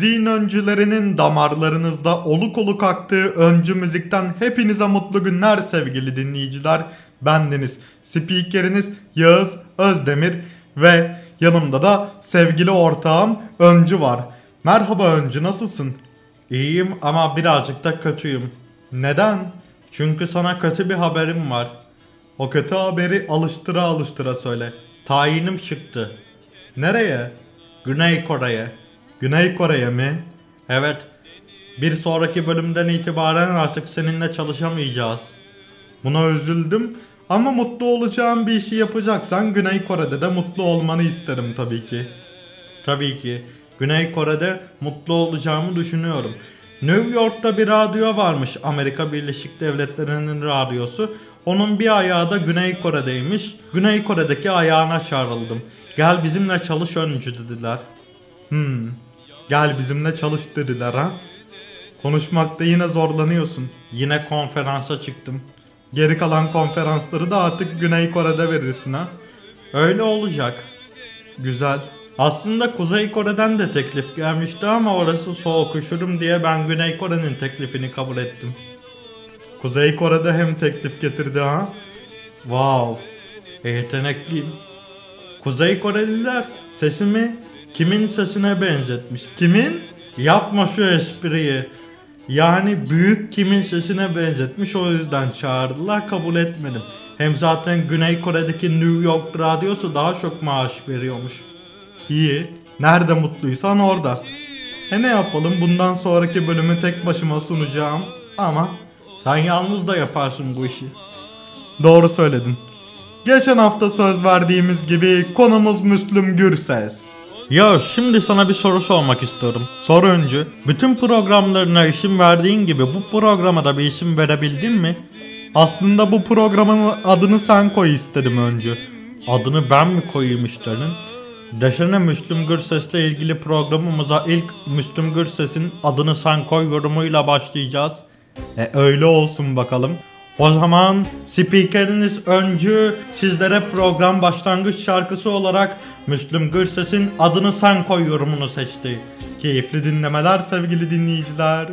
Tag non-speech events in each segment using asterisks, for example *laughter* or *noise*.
Müziğin öncülerinin damarlarınızda oluk oluk aktığı öncü müzikten hepinize mutlu günler sevgili dinleyiciler. Bendeniz spikeriniz Yağız Özdemir ve yanımda da sevgili ortağım Öncü var. Merhaba Öncü nasılsın? İyiyim ama birazcık da kötüyüm. Neden? Çünkü sana kötü bir haberim var. O kötü haberi alıştıra alıştıra söyle. Tayinim çıktı. Nereye? Güney Kore'ye. Güney Kore'ye mi? Evet. Bir sonraki bölümden itibaren artık seninle çalışamayacağız. Buna üzüldüm ama mutlu olacağım bir işi yapacaksan Güney Kore'de de mutlu olmanı isterim tabii ki. Tabii ki. Güney Kore'de mutlu olacağımı düşünüyorum. New York'ta bir radyo varmış Amerika Birleşik Devletleri'nin radyosu. Onun bir ayağı da Güney Kore'deymiş. Güney Kore'deki ayağına çağrıldım. Gel bizimle çalış öncü dediler. Hmm. Gel bizimle çalış dediler ha. Konuşmakta yine zorlanıyorsun. Yine konferansa çıktım. Geri kalan konferansları da artık Güney Kore'de verirsin ha. Öyle olacak. Güzel. Aslında Kuzey Kore'den de teklif gelmişti ama orası soğuk üşürüm diye ben Güney Kore'nin teklifini kabul ettim. Kuzey Kore'de hem teklif getirdi ha. Wow. Yetenekliyim. Kuzey Koreliler sesimi kimin sesine benzetmiş? Kimin? Yapma şu espriyi. Yani büyük kimin sesine benzetmiş o yüzden çağırdılar kabul etmedim. Hem zaten Güney Kore'deki New York radyosu daha çok maaş veriyormuş. İyi. Nerede mutluysan orada. E ne yapalım bundan sonraki bölümü tek başıma sunacağım. Ama sen yalnız da yaparsın bu işi. Doğru söyledin. Geçen hafta söz verdiğimiz gibi konumuz Müslüm Gürses. Ya şimdi sana bir soru sormak istiyorum. Sor önce. Bütün programlarına isim verdiğin gibi bu programa da bir isim verebildin mi? Aslında bu programın adını sen koy istedim önce. Adını ben mi koyayım istedin? Desene Müslüm Gürses'le ilgili programımıza ilk Müslüm Gürses'in adını sen koy yorumuyla başlayacağız. E öyle olsun bakalım. O zaman spikeriniz öncü sizlere program başlangıç şarkısı olarak Müslüm Gürses'in adını sen koy yorumunu seçti. Keyifli dinlemeler sevgili dinleyiciler.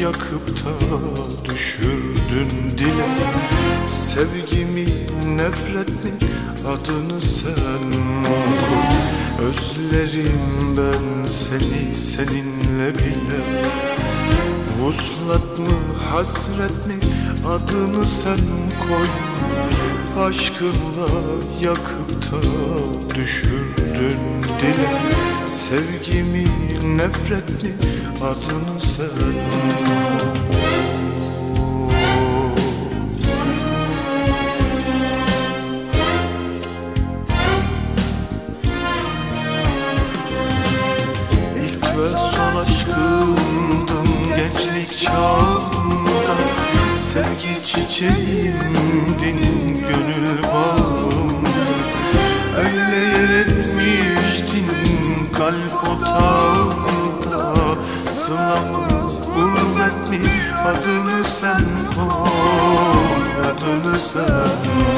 Yakıp da düşürdün dile Sevgimi nefret mi? Adını sen koy Özlerim ben seni seninle bile. Vuslat mı hasret mi? Adını sen koy. Aşkınla yakıp da düşürdün dile Sevgimi nefret mi adını sen İlk ve son aşkımdın gençlik çağımda Sevgi çiçeğimdin gönül bağımda kalp otağımda Sılam gurbet mi adını sen koy Adını sen koy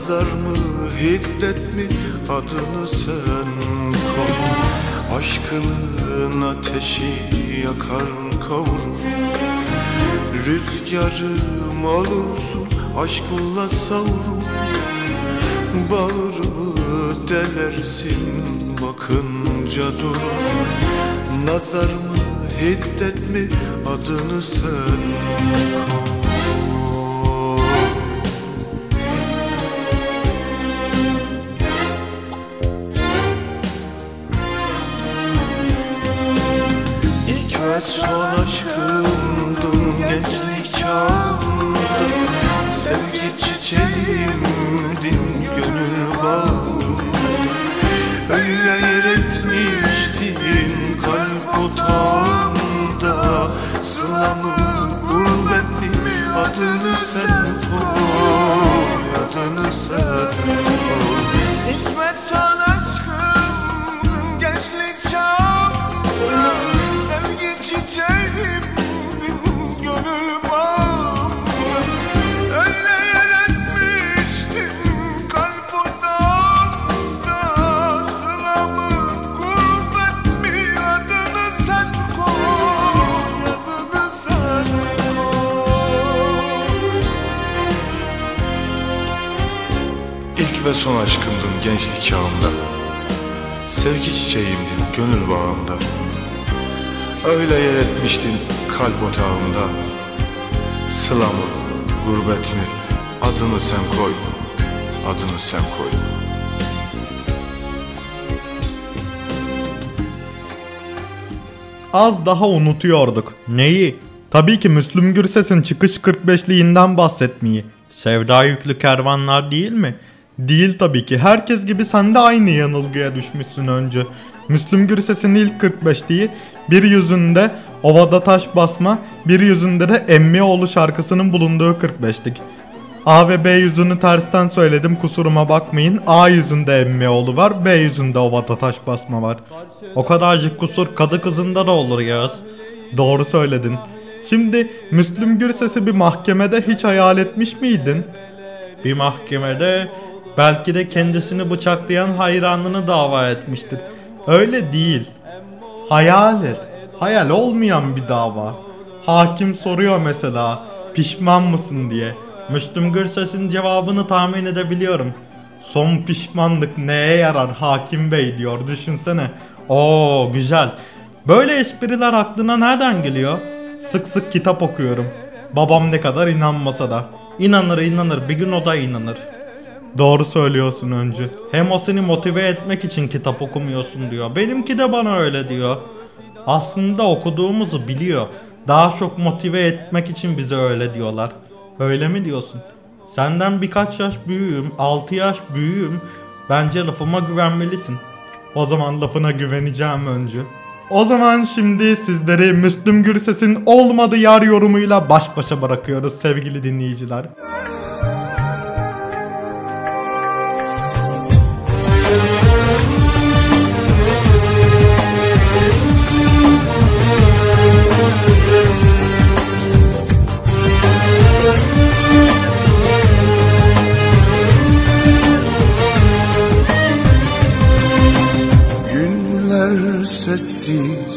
Nazar mı hiddet mi? Adını sen koy. Aşkının ateşi yakar kavurur Rüzgarım olursun aşkla savurur Bağrımı delersin bakınca dur. Nazar mı hiddet mi? Adını sen koy son aşkımdın gençlik çağımda Sevgi çiçeğimdin gönül bağımda Öyle yer etmiştin kalp otağımda Sıla mı, gurbet mi Adını sen koy, adını sen koy Az daha unutuyorduk. Neyi? Tabii ki Müslüm Gürses'in çıkış 45'liğinden bahsetmeyi. Sevda yüklü kervanlar değil mi? Değil tabii ki. Herkes gibi sen de aynı yanılgıya düşmüşsün önce. Müslüm Gürses'in ilk 45'liği bir yüzünde Ovada Taş Basma, bir yüzünde de Emmioğlu şarkısının bulunduğu 45'lik. A ve B yüzünü tersten söyledim kusuruma bakmayın. A yüzünde Emmioğlu var, B yüzünde Ovada Taş Basma var. O kadarcık kusur kadı kızında da olur Yağız. Doğru söyledin. Şimdi Müslüm Gürses'i bir mahkemede hiç hayal etmiş miydin? Bir mahkemede belki de kendisini bıçaklayan hayranını dava etmiştir. Öyle değil. Hayal et. Hayal olmayan bir dava. Hakim soruyor mesela pişman mısın diye. Müslüm Gürses'in cevabını tahmin edebiliyorum. Son pişmanlık neye yarar hakim bey diyor düşünsene. Oo güzel. Böyle espriler aklına nereden geliyor? Sık sık kitap okuyorum. Babam ne kadar inanmasa da. İnanır inanır bir gün o da inanır. Doğru söylüyorsun önce. Hem o seni motive etmek için kitap okumuyorsun diyor. Benimki de bana öyle diyor. Aslında okuduğumuzu biliyor. Daha çok motive etmek için bize öyle diyorlar. Öyle mi diyorsun? Senden birkaç yaş büyüğüm, 6 yaş büyüğüm. Bence lafıma güvenmelisin. O zaman lafına güveneceğim önce. O zaman şimdi sizleri Müslüm Gürses'in Olmadı Yar yorumuyla baş başa bırakıyoruz sevgili dinleyiciler. Günler sessiz,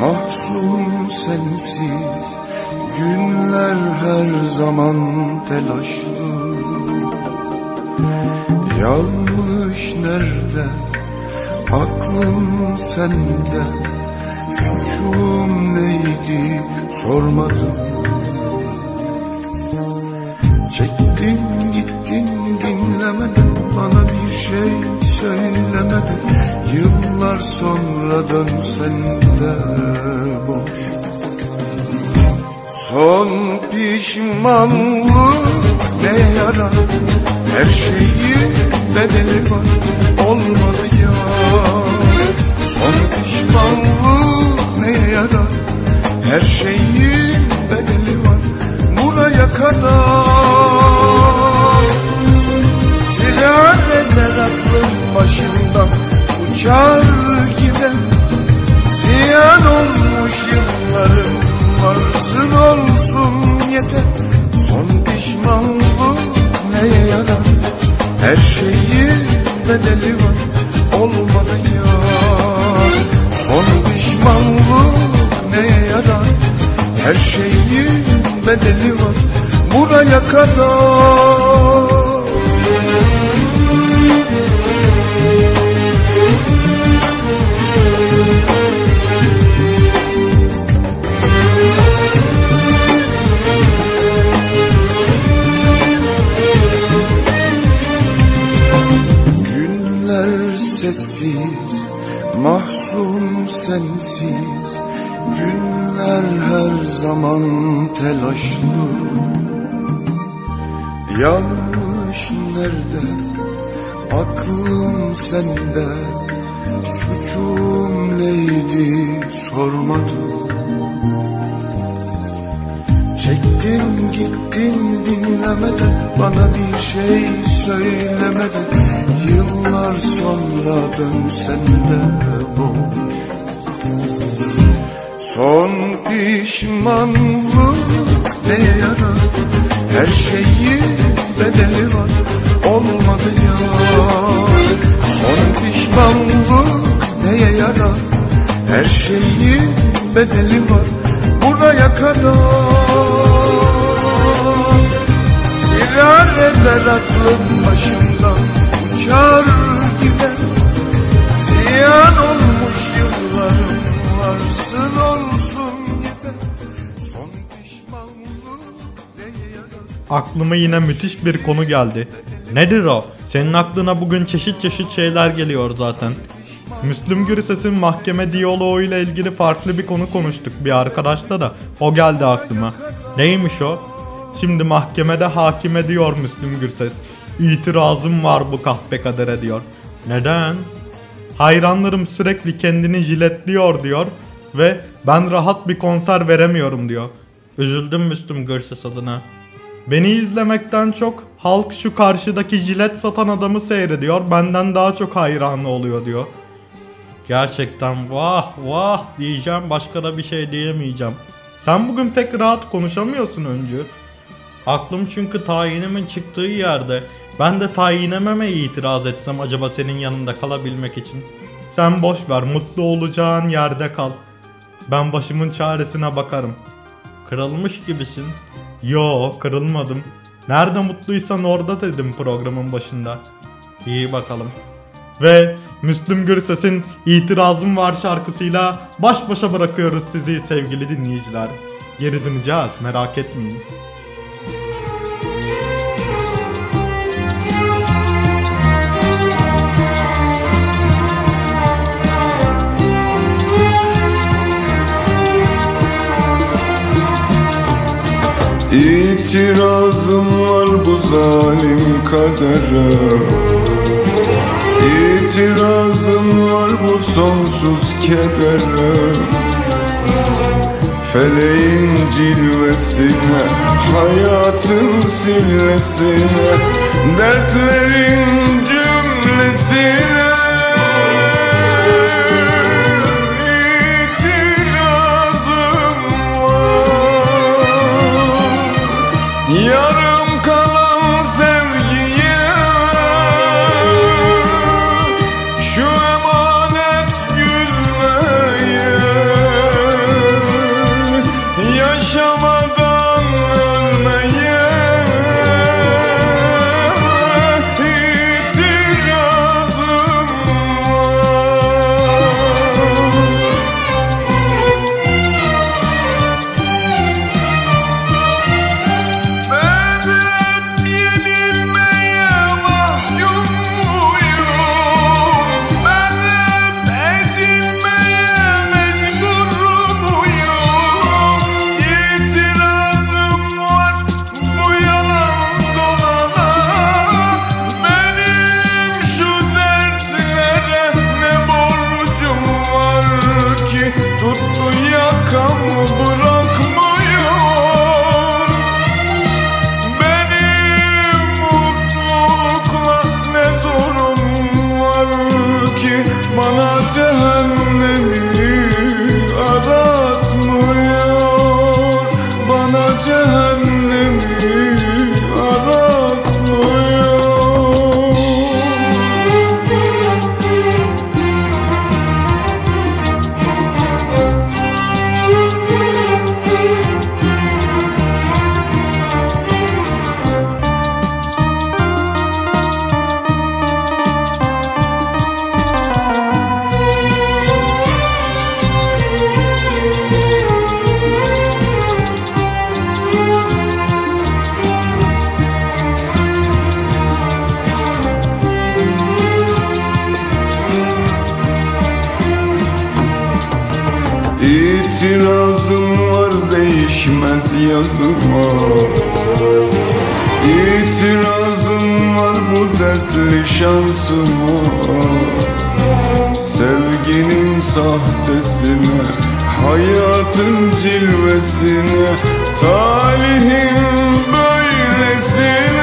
mahzun sensiz Günler her zaman telaşlı. Yanlış nerede, aklım sende Suçum neydi sormadım. Çektin gittin dinlemedin bana bir şey söylemedin. Yıllar sonra dönsen de boş. Son pişmanlık ne yarar? Her şeyin bedeli var olmadı ya. Son pişmanlık ne yarar? Her şeyin bedeli var buraya kadar Hayal eder aklım başımdan Uçar giden Ziyan olmuş yıllarım Varsın olsun yeter. Son pişmanlık neye yarar? Her şeyin bedeli var Olmadı ya Son pişmanlık neye yarar? Her şeyin bedeli var Buraya kadar. Günler her zaman telaşlı. Yanlış nerede, aklım sende. Suçum neydi sormadım. Çektin gittin dinlemeden Bana bir şey söylemeden Yıllar sonra dönsen de boş Son pişmanlık neye yarar? Her şeyin bedeli var Olmadı ya. Son pişmanlık neye yarar? Her şeyin bedeli var Buraya kadar. Firar eder aklım başımdan Uçar gider. Ziyan olmuş Aklıma yine müthiş bir konu geldi. Nedir o? Senin aklına bugün çeşit çeşit şeyler geliyor zaten. Müslüm Gürses'in mahkeme diyaloğu ile ilgili farklı bir konu konuştuk bir arkadaşla da o geldi aklıma. Neymiş o? Şimdi mahkemede hakime diyor Müslüm Gürses. İtirazım var bu kahpe kadere diyor. Neden? Hayranlarım sürekli kendini jiletliyor diyor ve ben rahat bir konser veremiyorum diyor. Üzüldüm Müslüm Gürses adına. Beni izlemekten çok halk şu karşıdaki jilet satan adamı seyrediyor. Benden daha çok hayranı oluyor diyor. Gerçekten vah vah diyeceğim başka da bir şey diyemeyeceğim. Sen bugün pek rahat konuşamıyorsun öncü. Aklım çünkü tayinimin çıktığı yerde. Ben de tayinememe itiraz etsem acaba senin yanında kalabilmek için. Sen boş ver mutlu olacağın yerde kal. Ben başımın çaresine bakarım. Kırılmış gibisin. Yo kırılmadım. Nerede mutluysan orada dedim programın başında. İyi bakalım. Ve Müslüm Gürses'in İtirazım Var şarkısıyla baş başa bırakıyoruz sizi sevgili dinleyiciler. Geri döneceğiz merak etmeyin. İtirazım var bu zalim kadere. İtirazım var bu sonsuz kedere. Feleğin cilvesine Hayatın sillesine Dertlerin cümlesine Bana şansıma Sevginin sahtesine Hayatın cilvesine Talihim böylesine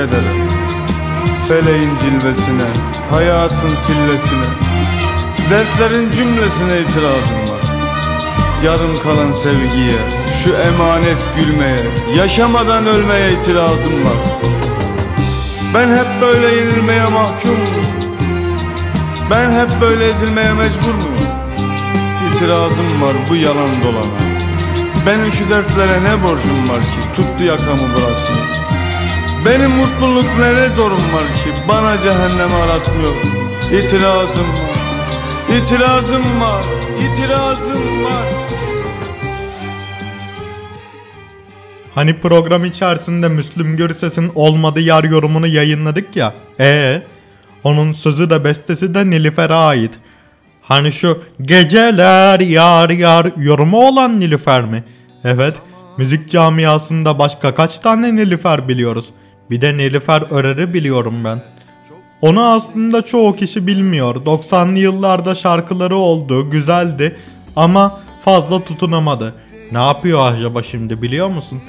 kedere Feleğin cilvesine, hayatın sillesine Dertlerin cümlesine itirazım var. Yarım kalan sevgiye, şu emanet gülmeye Yaşamadan ölmeye itirazım var. Ben hep böyle yenilmeye mahkum. Ben hep böyle ezilmeye mecbur muyum? İtirazım var bu yalan dolana. Benim şu dertlere ne borcum var ki? Tuttu yakamı bırakmıyor benim mutluluk ne zorum var ki Bana cehennem aratmıyor İtirazım var İtirazım var İtirazım var Hani program içerisinde Müslüm Gürses'in olmadı yar yorumunu yayınladık ya. Ee, onun sözü de bestesi de Nilüfer'e ait. Hani şu geceler yar yar yorumu olan Nilüfer mi? Evet, müzik camiasında başka kaç tane Nilüfer biliyoruz. Bir de Nilüfer Örer'i biliyorum ben. Onu aslında çoğu kişi bilmiyor. 90'lı yıllarda şarkıları oldu, güzeldi ama fazla tutunamadı. Ne yapıyor acaba şimdi biliyor musun?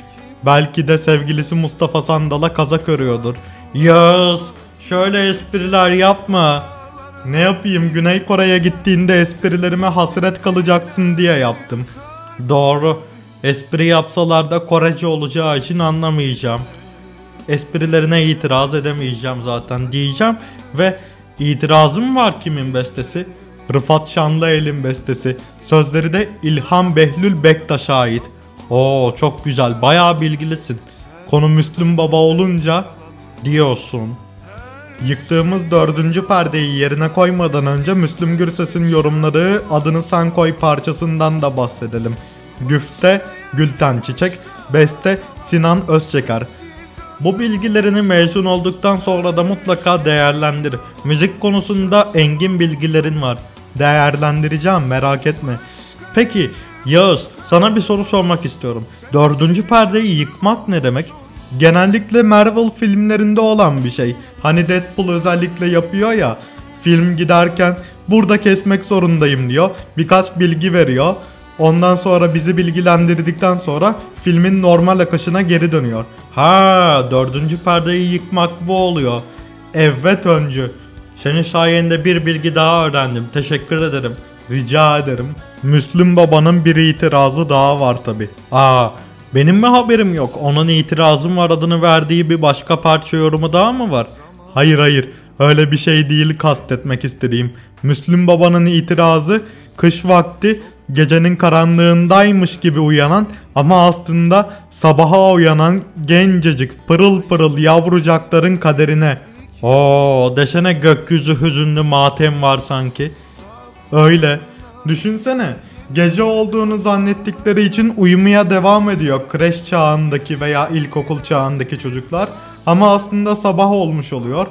Belki de sevgilisi Mustafa Sandal'a kazak örüyordur. Yağız, şöyle espriler yapma. Ne yapayım Güney Kore'ye gittiğinde esprilerime hasret kalacaksın diye yaptım. Doğru. Espri yapsalar da Korece olacağı için anlamayacağım esprilerine itiraz edemeyeceğim zaten diyeceğim ve itirazım var kimin bestesi? Rıfat Şanlıel'in bestesi. Sözleri de İlham Behlül Bektaş'a ait. Oo çok güzel bayağı bilgilisin. Konu Müslüm Baba olunca diyorsun. Yıktığımız dördüncü perdeyi yerine koymadan önce Müslüm Gürses'in yorumladığı Adını Sen Koy parçasından da bahsedelim. Güfte Gülten Çiçek, Beste Sinan Özçeker. Bu bilgilerini mezun olduktan sonra da mutlaka değerlendir. Müzik konusunda engin bilgilerin var. Değerlendireceğim merak etme. Peki Yağız sana bir soru sormak istiyorum. Dördüncü perdeyi yıkmak ne demek? Genellikle Marvel filmlerinde olan bir şey. Hani Deadpool özellikle yapıyor ya. Film giderken burada kesmek zorundayım diyor. Birkaç bilgi veriyor. Ondan sonra bizi bilgilendirdikten sonra filmin normal akışına geri dönüyor. Ha, dördüncü perdeyi yıkmak bu oluyor. Evet öncü. Senin sayende bir bilgi daha öğrendim. Teşekkür ederim. Rica ederim. Müslüm babanın bir itirazı daha var tabi. Aa, benim mi haberim yok? Onun itirazım var adını verdiği bir başka parça yorumu daha mı var? Hayır hayır. Öyle bir şey değil kastetmek istediğim. Müslüm babanın itirazı kış vakti gecenin karanlığındaymış gibi uyanan ama aslında sabaha uyanan gencecik pırıl pırıl yavrucakların kaderine. Oo desene gökyüzü hüzünlü matem var sanki. Öyle. Düşünsene. Gece olduğunu zannettikleri için uyumaya devam ediyor kreş çağındaki veya ilkokul çağındaki çocuklar. Ama aslında sabah olmuş oluyor.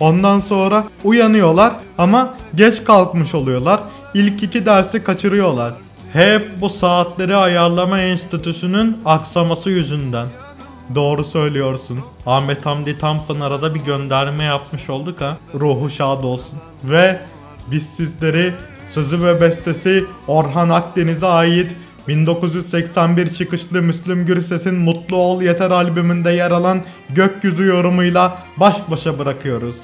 Ondan sonra uyanıyorlar ama geç kalkmış oluyorlar. İlk iki dersi kaçırıyorlar. Hep bu saatleri ayarlama enstitüsünün aksaması yüzünden. Doğru söylüyorsun. Ahmet Hamdi Tanpınar'a da bir gönderme yapmış olduk ha. Ruhu şad olsun. Ve biz sizleri sözü ve bestesi Orhan Akdeniz'e ait 1981 çıkışlı Müslüm Gürses'in Mutlu Ol Yeter albümünde yer alan Gökyüzü yorumuyla baş başa bırakıyoruz.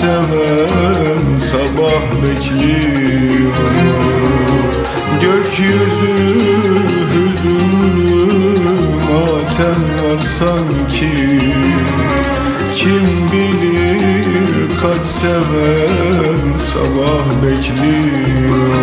Seven sabah bekliyor. Gökyüzü hüzünlü matem var sanki. Kim bilir kaç seven sabah bekliyor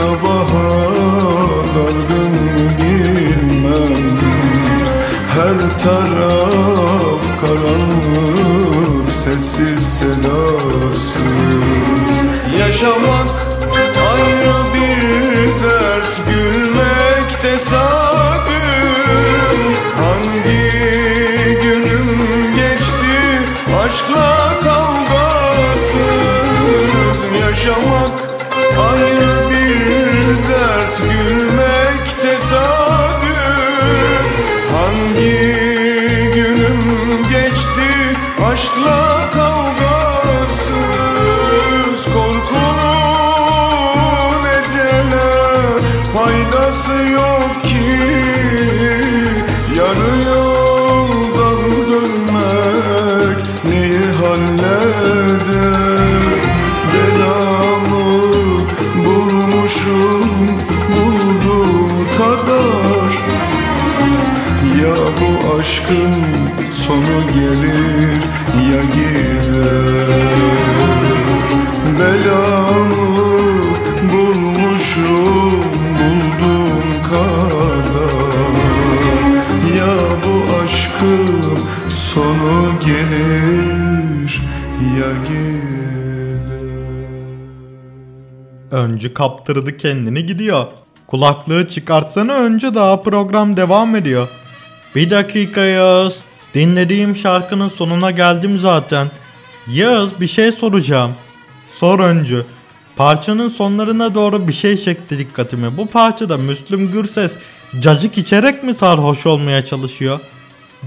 Geceler sabaha aşkın sonu gelir ya gider Belamı bulmuşum bulduğum kadar Ya bu aşkın sonu gelir ya gider Öncü kaptırdı kendini gidiyor. Kulaklığı çıkartsana önce daha program devam ediyor. Bir dakika Yağız. Dinlediğim şarkının sonuna geldim zaten. Yağız bir şey soracağım. Sor öncü. Parçanın sonlarına doğru bir şey çekti dikkatimi. Bu parçada Müslüm Gürses cacık içerek mi sarhoş olmaya çalışıyor?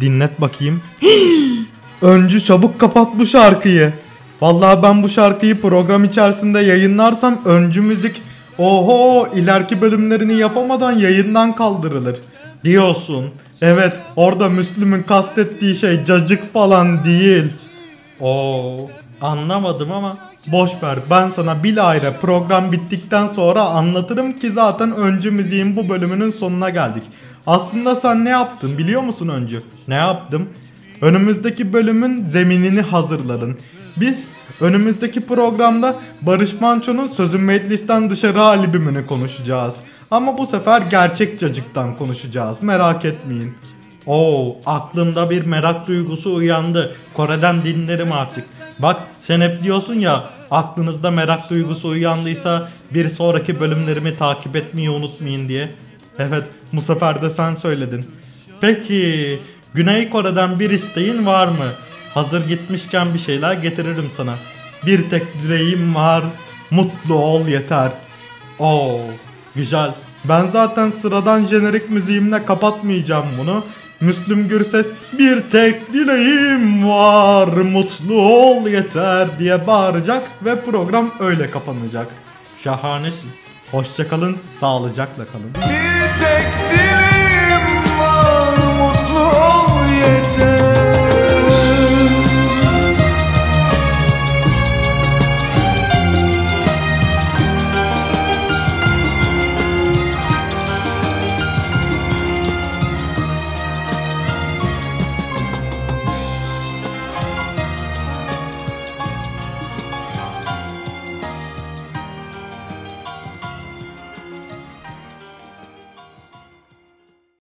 Dinlet bakayım. *gasps* Öncü çabuk kapat bu şarkıyı. Vallahi ben bu şarkıyı program içerisinde yayınlarsam öncü müzik oho ileriki bölümlerini yapamadan yayından kaldırılır. Diyorsun. Evet orada Müslüm'ün kastettiği şey cacık falan değil. Oo anlamadım ama boş ver ben sana bilahare program bittikten sonra anlatırım ki zaten öncü müziğin bu bölümünün sonuna geldik. Aslında sen ne yaptın biliyor musun öncü? Ne yaptım? Önümüzdeki bölümün zeminini hazırladın. Biz önümüzdeki programda Barış Manço'nun Sözüm Meclis'ten Dışarı albümünü konuşacağız. Ama bu sefer gerçek cacıktan konuşacağız merak etmeyin. Oo aklımda bir merak duygusu uyandı. Kore'den dinlerim artık. Bak sen hep diyorsun ya aklınızda merak duygusu uyandıysa bir sonraki bölümlerimi takip etmeyi unutmayın diye. Evet bu sefer de sen söyledin. Peki Güney Kore'den bir isteğin var mı? Hazır gitmişken bir şeyler getiririm sana. Bir tek dileğim var. Mutlu ol yeter. Oo güzel. Ben zaten sıradan jenerik müziğimle kapatmayacağım bunu. Müslüm Gürses bir tek dileğim var mutlu ol yeter diye bağıracak ve program öyle kapanacak. Şahanesin. Hoşçakalın, sağlıcakla kalın. Bir tek